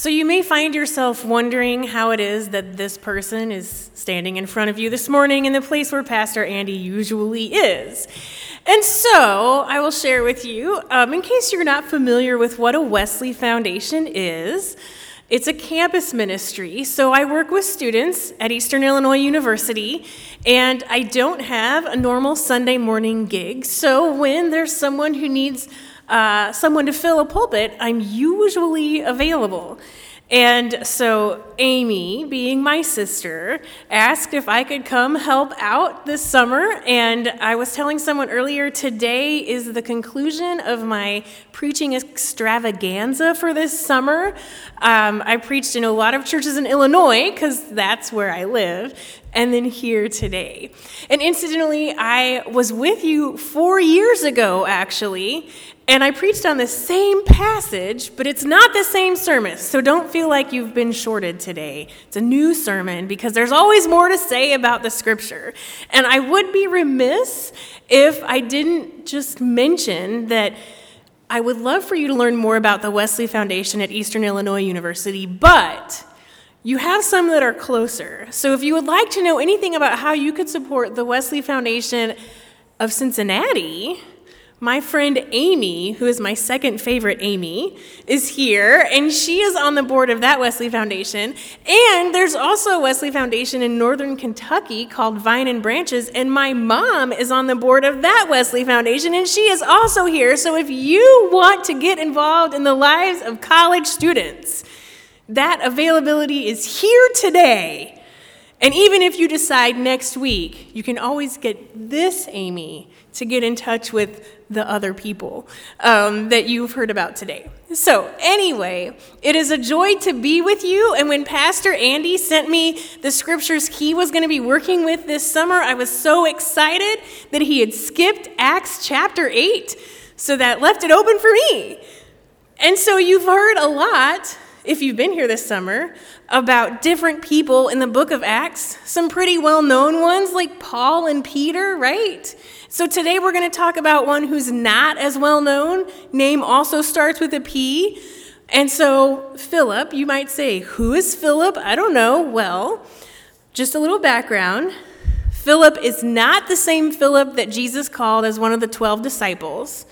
So you may find yourself wondering how it is that this person is standing in front of you this morning in the place where Pastor Andy usually is. And so I will share with you, um, in case you're not familiar with what a Wesley Foundation is. It's a campus ministry, so I work with students at Eastern Illinois University, and I don't have a normal Sunday morning gig. So when there's someone who needs uh, someone to fill a pulpit, I'm usually available. And so Amy, being my sister, asked if I could come help out this summer. And I was telling someone earlier, today is the conclusion of my preaching extravaganza for this summer. Um, I preached in a lot of churches in Illinois because that's where I live and then here today. And incidentally, I was with you four years ago, actually, and I preached on the same passage, but it's not the same sermon. So don't feel like you've been shorted today. It's a new sermon because there's always more to say about the scripture. And I would be remiss if I didn't just mention that. I would love for you to learn more about the Wesley Foundation at Eastern Illinois University, but you have some that are closer. So if you would like to know anything about how you could support the Wesley Foundation of Cincinnati, my friend Amy, who is my second favorite Amy, is here, and she is on the board of that Wesley Foundation. And there's also a Wesley Foundation in northern Kentucky called Vine and Branches, and my mom is on the board of that Wesley Foundation, and she is also here. So if you want to get involved in the lives of college students, that availability is here today. And even if you decide next week, you can always get this Amy to get in touch with the other people um, that you've heard about today. So, anyway, it is a joy to be with you. And when Pastor Andy sent me the scriptures he was going to be working with this summer, I was so excited that he had skipped Acts chapter 8. So that left it open for me. And so you've heard a lot if you've been here this summer, about different people in the book of Acts, some pretty well known ones like Paul and Peter, right? So today we're going to talk about one who's not as well known. Name also starts with a P. And so, Philip, you might say, Who is Philip? I don't know. Well, just a little background. Philip is not the same Philip that Jesus called as one of the 12 disciples.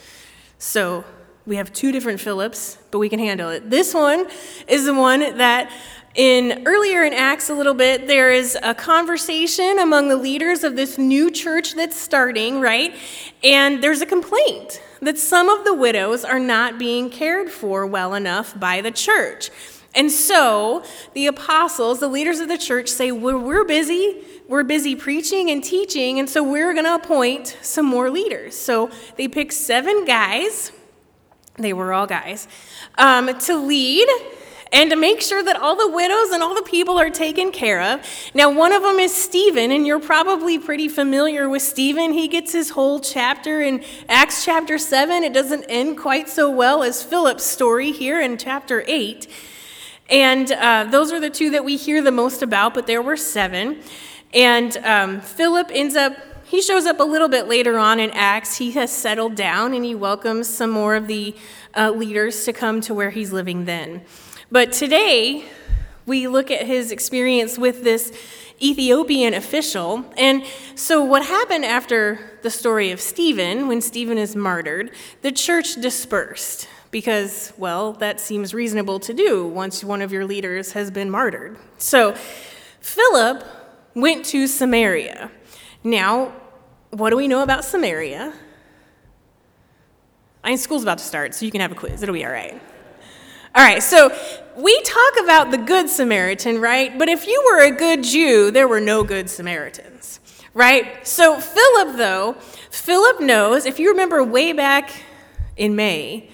So, we have two different Philips, but we can handle it. This one is the one that in earlier in Acts a little bit, there is a conversation among the leaders of this new church that's starting, right? And there's a complaint that some of the widows are not being cared for well enough by the church. And so the apostles, the leaders of the church, say, well, We're busy. We're busy preaching and teaching, and so we're going to appoint some more leaders. So they pick seven guys they were all guys, um, to lead and to make sure that all the widows and all the people are taken care of. Now, one of them is Stephen, and you're probably pretty familiar with Stephen. He gets his whole chapter in Acts chapter 7. It doesn't end quite so well as Philip's story here in chapter 8. And uh, those are the two that we hear the most about, but there were seven. And um, Philip ends up he shows up a little bit later on in Acts. He has settled down and he welcomes some more of the uh, leaders to come to where he's living then. But today, we look at his experience with this Ethiopian official. And so, what happened after the story of Stephen, when Stephen is martyred, the church dispersed because, well, that seems reasonable to do once one of your leaders has been martyred. So, Philip went to Samaria. Now, what do we know about Samaria? I mean, school's about to start, so you can have a quiz. It'll be all right. All right, so we talk about the Good Samaritan, right? But if you were a good Jew, there were no good Samaritans, right? So, Philip, though, Philip knows, if you remember way back in May,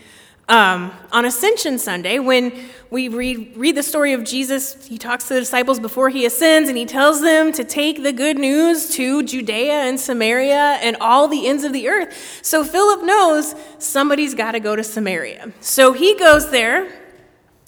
um, on Ascension Sunday, when we read, read the story of Jesus, he talks to the disciples before he ascends and he tells them to take the good news to Judea and Samaria and all the ends of the earth. So Philip knows somebody's got to go to Samaria. So he goes there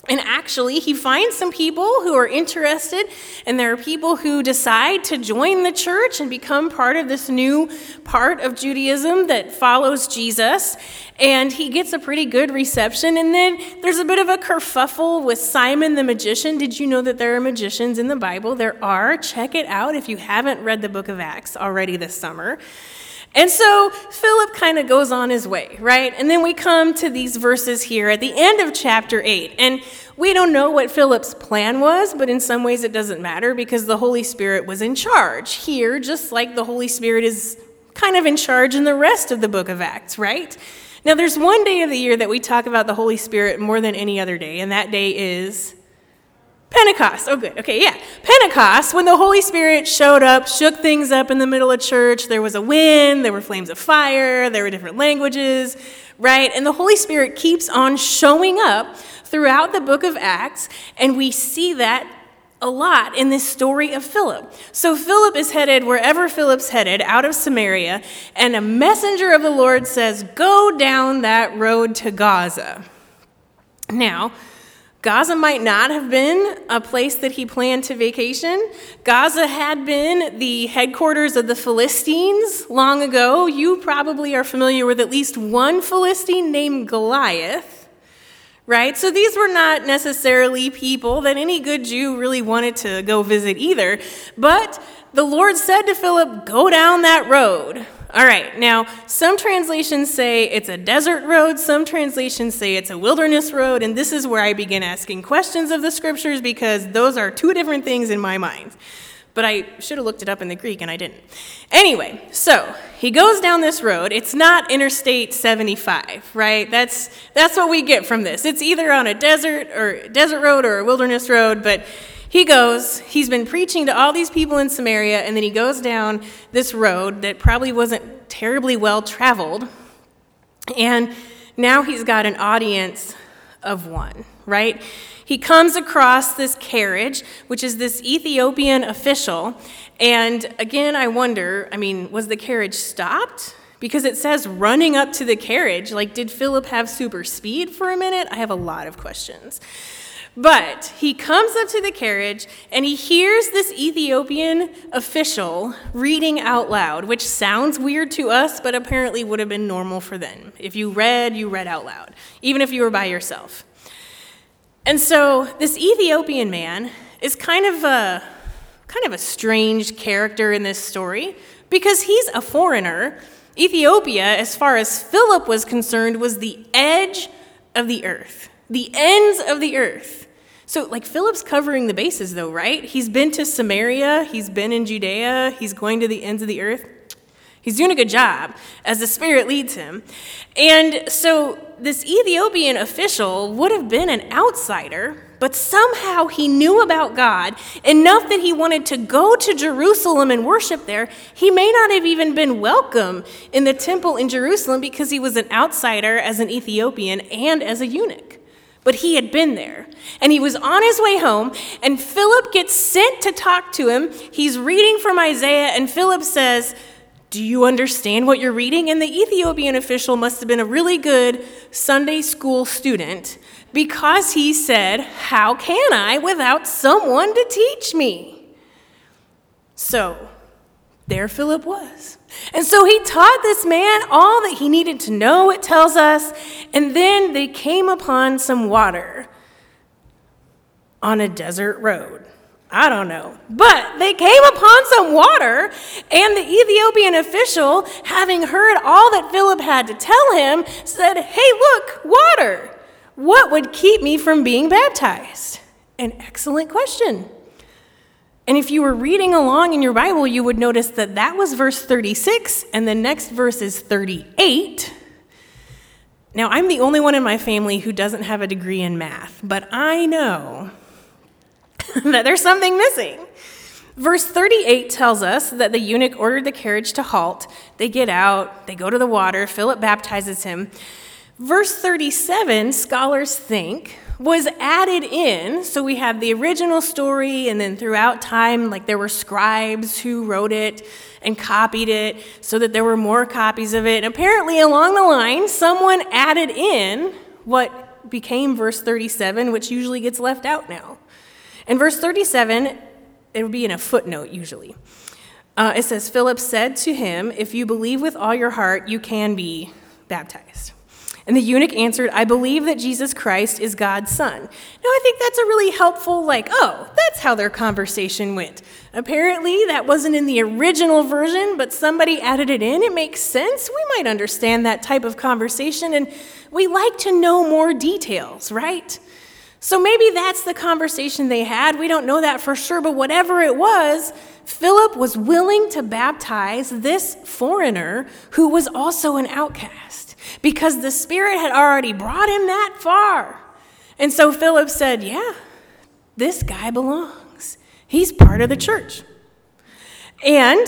And actually, he finds some people who are interested, and there are people who decide to join the church and become part of this new part of Judaism that follows Jesus. And he gets a pretty good reception. And then there's a bit of a kerfuffle with Simon the magician. Did you know that there are magicians in the Bible? There are. Check it out if you haven't read the book of Acts already this summer. And so Philip kind of goes on his way, right? And then we come to these verses here at the end of chapter 8. And we don't know what Philip's plan was, but in some ways it doesn't matter because the Holy Spirit was in charge here, just like the Holy Spirit is kind of in charge in the rest of the book of Acts, right? Now, there's one day of the year that we talk about the Holy Spirit more than any other day, and that day is Pentecost. Oh, good. Okay, yeah. Pentecost, when the Holy Spirit showed up, shook things up in the middle of church. There was a wind, there were flames of fire, there were different languages, right? And the Holy Spirit keeps on showing up throughout the book of Acts, and we see that a lot in this story of Philip. So Philip is headed wherever Philip's headed, out of Samaria, and a messenger of the Lord says, Go down that road to Gaza. Now, Gaza might not have been a place that he planned to vacation. Gaza had been the headquarters of the Philistines long ago. You probably are familiar with at least one Philistine named Goliath, right? So these were not necessarily people that any good Jew really wanted to go visit either. But the Lord said to Philip, Go down that road. All right, now some translations say it's a desert road, some translations say it's a wilderness road, and this is where I begin asking questions of the scriptures because those are two different things in my mind. But I should have looked it up in the Greek and I didn't. Anyway, so he goes down this road. It's not Interstate 75, right? That's that's what we get from this. It's either on a desert or desert road or a wilderness road, but he goes, he's been preaching to all these people in Samaria, and then he goes down this road that probably wasn't terribly well traveled. And now he's got an audience of one, right? He comes across this carriage, which is this Ethiopian official. And again, I wonder I mean, was the carriage stopped? Because it says running up to the carriage. Like, did Philip have super speed for a minute? I have a lot of questions. But he comes up to the carriage and he hears this Ethiopian official reading out loud, which sounds weird to us, but apparently would have been normal for them. If you read, you read out loud, even if you were by yourself. And so this Ethiopian man is kind of a kind of a strange character in this story because he's a foreigner. Ethiopia, as far as Philip was concerned, was the edge of the earth, the ends of the earth. So, like, Philip's covering the bases, though, right? He's been to Samaria, he's been in Judea, he's going to the ends of the earth. He's doing a good job as the Spirit leads him. And so, this Ethiopian official would have been an outsider, but somehow he knew about God enough that he wanted to go to Jerusalem and worship there. He may not have even been welcome in the temple in Jerusalem because he was an outsider as an Ethiopian and as a eunuch but he had been there. And he was on his way home, and Philip gets sent to talk to him. He's reading from Isaiah, and Philip says, Do you understand what you're reading? And the Ethiopian official must have been a really good Sunday school student because he said, How can I without someone to teach me? So, there Philip was. And so he taught this man all that he needed to know, it tells us. And then they came upon some water on a desert road. I don't know. But they came upon some water, and the Ethiopian official, having heard all that Philip had to tell him, said, Hey, look, water. What would keep me from being baptized? An excellent question. And if you were reading along in your Bible, you would notice that that was verse 36, and the next verse is 38. Now, I'm the only one in my family who doesn't have a degree in math, but I know that there's something missing. Verse 38 tells us that the eunuch ordered the carriage to halt. They get out, they go to the water, Philip baptizes him. Verse 37, scholars think, was added in. So we have the original story, and then throughout time, like there were scribes who wrote it and copied it so that there were more copies of it. And apparently, along the line, someone added in what became verse 37, which usually gets left out now. In verse 37, it would be in a footnote usually. Uh, it says, Philip said to him, If you believe with all your heart, you can be baptized. And the eunuch answered, I believe that Jesus Christ is God's son. Now, I think that's a really helpful, like, oh, that's how their conversation went. Apparently, that wasn't in the original version, but somebody added it in. It makes sense. We might understand that type of conversation, and we like to know more details, right? So maybe that's the conversation they had. We don't know that for sure, but whatever it was, Philip was willing to baptize this foreigner who was also an outcast because the Spirit had already brought him that far. And so Philip said, Yeah, this guy belongs. He's part of the church. And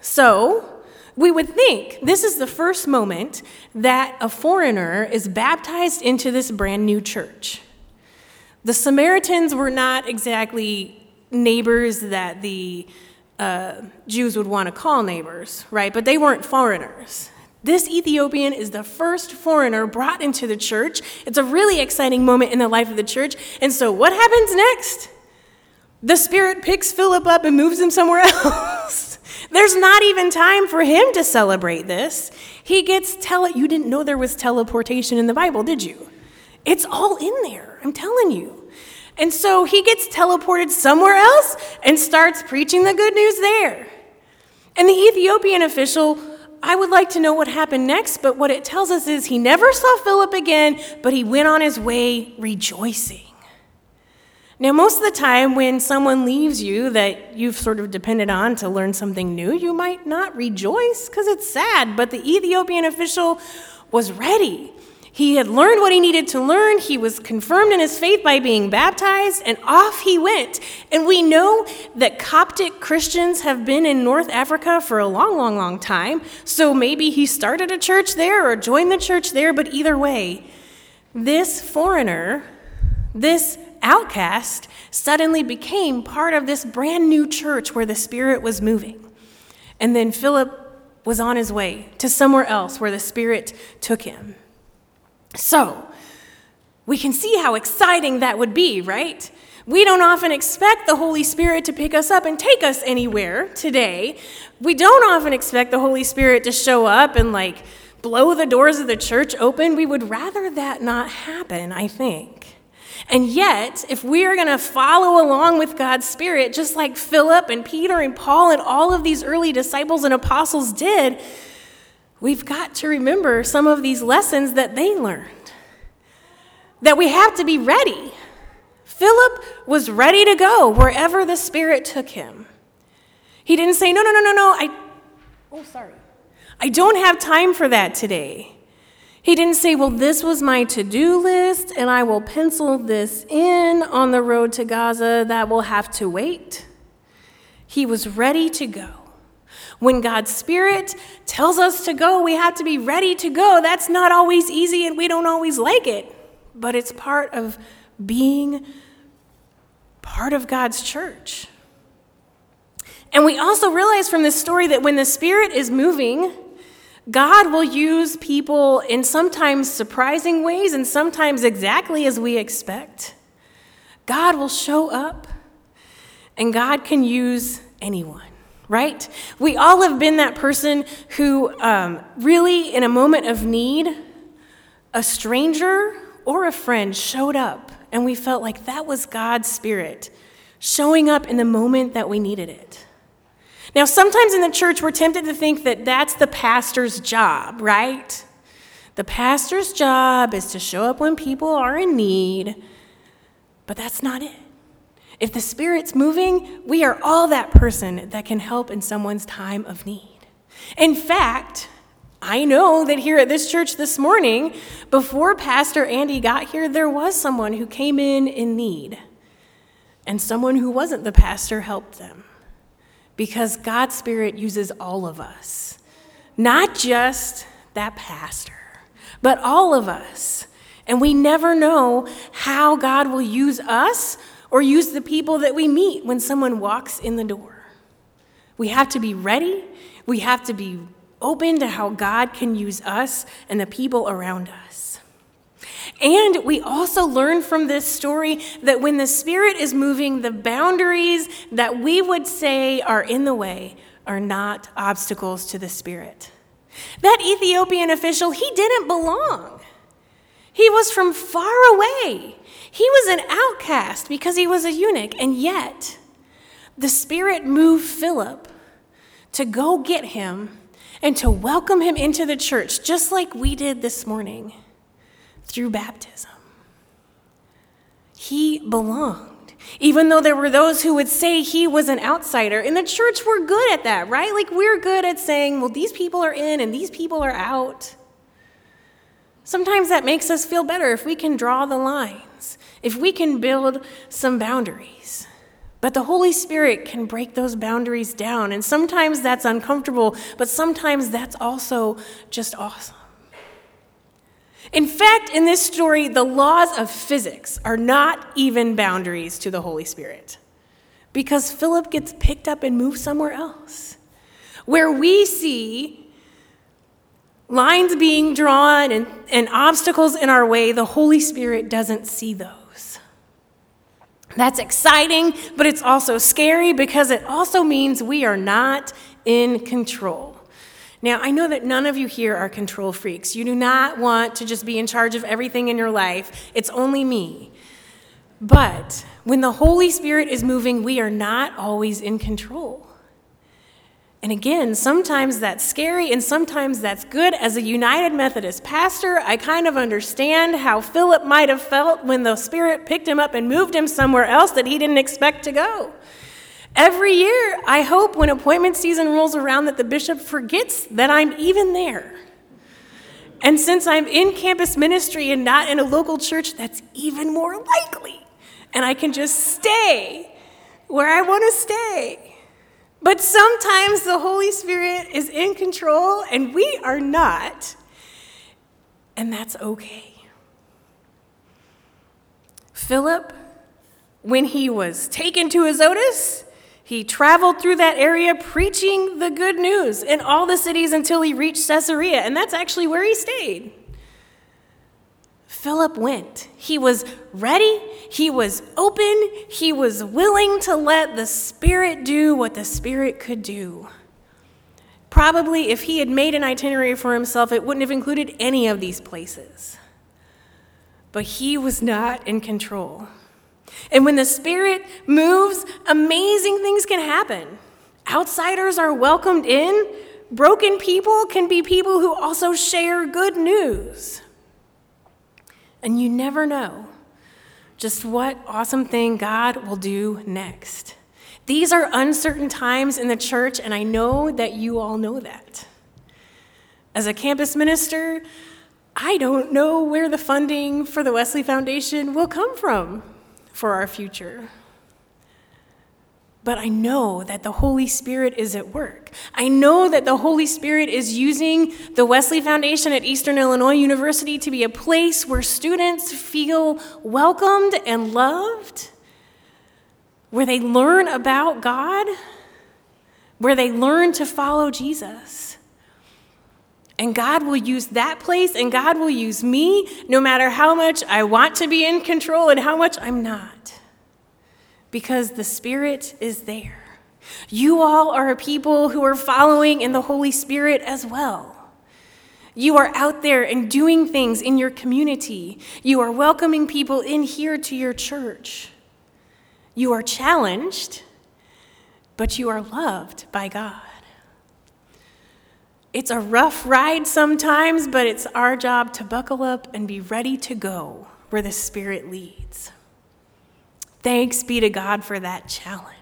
so we would think this is the first moment that a foreigner is baptized into this brand new church. The Samaritans were not exactly neighbors that the uh, Jews would want to call neighbors, right? But they weren't foreigners. This Ethiopian is the first foreigner brought into the church. It's a really exciting moment in the life of the church. And so, what happens next? The Spirit picks Philip up and moves him somewhere else. There's not even time for him to celebrate this. He gets tele. You didn't know there was teleportation in the Bible, did you? It's all in there. I'm telling you. And so he gets teleported somewhere else and starts preaching the good news there. And the Ethiopian official I would like to know what happened next, but what it tells us is he never saw Philip again, but he went on his way rejoicing. Now, most of the time, when someone leaves you that you've sort of depended on to learn something new, you might not rejoice because it's sad. But the Ethiopian official was ready. He had learned what he needed to learn. He was confirmed in his faith by being baptized, and off he went. And we know that Coptic Christians have been in North Africa for a long, long, long time. So maybe he started a church there or joined the church there, but either way, this foreigner, this outcast, suddenly became part of this brand new church where the Spirit was moving. And then Philip was on his way to somewhere else where the Spirit took him. So, we can see how exciting that would be, right? We don't often expect the Holy Spirit to pick us up and take us anywhere today. We don't often expect the Holy Spirit to show up and like blow the doors of the church open. We would rather that not happen, I think. And yet, if we are going to follow along with God's Spirit, just like Philip and Peter and Paul and all of these early disciples and apostles did, we've got to remember some of these lessons that they learned. That we have to be ready. Philip was ready to go wherever the Spirit took him. He didn't say, No, no, no, no, no, I, oh, sorry. I don't have time for that today. He didn't say, Well, this was my to do list, and I will pencil this in on the road to Gaza. That will have to wait. He was ready to go. When God's Spirit tells us to go, we have to be ready to go. That's not always easy and we don't always like it, but it's part of being part of God's church. And we also realize from this story that when the Spirit is moving, God will use people in sometimes surprising ways and sometimes exactly as we expect. God will show up, and God can use anyone right? We all have been that person who um, really, in a moment of need, a stranger or a friend showed up, and we felt like that was God's Spirit showing up in the moment that we needed it. Now, sometimes in the church, we're tempted to think that that's the pastor's job, right? The pastor's job is to show up when people are in need, but that's not it. If the Spirit's moving, we are all that person that can help in someone's time of need. In fact, I know that here at this church this morning, before Pastor Andy got here, there was someone who came in in need, and someone who wasn't the pastor helped them. Because God's Spirit uses all of us, not just that pastor, but all of us. And we never know how God will use us or use the people that we meet when someone walks in the door. We have to be ready. We have to be open to how God can use us and the people around us. And we also learn from this story that when the Spirit is moving, the boundaries that we would say are in the way are not obstacles to the Spirit. That Ethiopian official, he didn't belong. He was from far away. He was an outcast because he was a eunuch, and yet the Spirit moved Philip to go get him and to welcome him into the church, just like we did this morning through baptism. He belonged, even though there were those who would say he was an outsider. In the church, we're good at that, right? Like we're good at saying, well, these people are in and these people are out. Sometimes that makes us feel better if we can draw the lines, if we can build some boundaries. But the Holy Spirit can break those boundaries down. And sometimes that's uncomfortable, but sometimes that's also just awesome. In fact, in this story, the laws of physics are not even boundaries to the Holy Spirit because Philip gets picked up and moved somewhere else. Where we see lines being drawn and, and obstacles in our way, the Holy Spirit doesn't see those. That's exciting, but it's also scary because it also means we are not in control. Now, I know that none of you here are control freaks. You do not want to just be in charge of everything in your life. It's only me. But when the Holy Spirit is moving, we are not always in control. And again, sometimes that's scary and sometimes that's good. As a United Methodist pastor, I kind of understand how Philip might have felt when the Spirit picked him up and moved him somewhere else that he didn't expect to go. Every year, I hope when appointment season rolls around that the bishop forgets that I'm even there. And since I'm in campus ministry and not in a local church, that's even more likely. And I can just stay where I want to stay. But sometimes the Holy Spirit is in control and we are not. And that's okay. Philip, when he was taken to Azotus, he traveled through that area preaching the good news in all the cities until he reached Caesarea, and that's actually where he stayed. Philip went. He was ready, he was open, he was willing to let the Spirit do what the Spirit could do. Probably, if he had made an itinerary for himself, it wouldn't have included any of these places. But he was not in control. And when the Spirit moves, amazing things can happen. Outsiders are welcomed in. Broken people can be people who also share good news. And you never know just what awesome thing God will do next. These are uncertain times in the church, and I know that you all know that. As a campus minister, I don't know where the funding for the Wesley Foundation will come from for our future. But I know that the Holy Spirit is at work. I know that the Holy Spirit is using the Wesley Foundation at Eastern Illinois University to be a place where students feel welcomed and loved, where they learn about God, where they learn to follow Jesus. And God will use that place and God will use me no matter how much I want to be in control and how much I'm not. Because the Spirit is there. You all are a people who are following in the Holy Spirit as well. You are out there and doing things in your community. You are welcoming people in here to your church. You are challenged, but you are loved by God. It's a rough ride sometimes, but it's our job to buckle up and be ready to go where the Spirit leads. Thanks be to God for that challenge.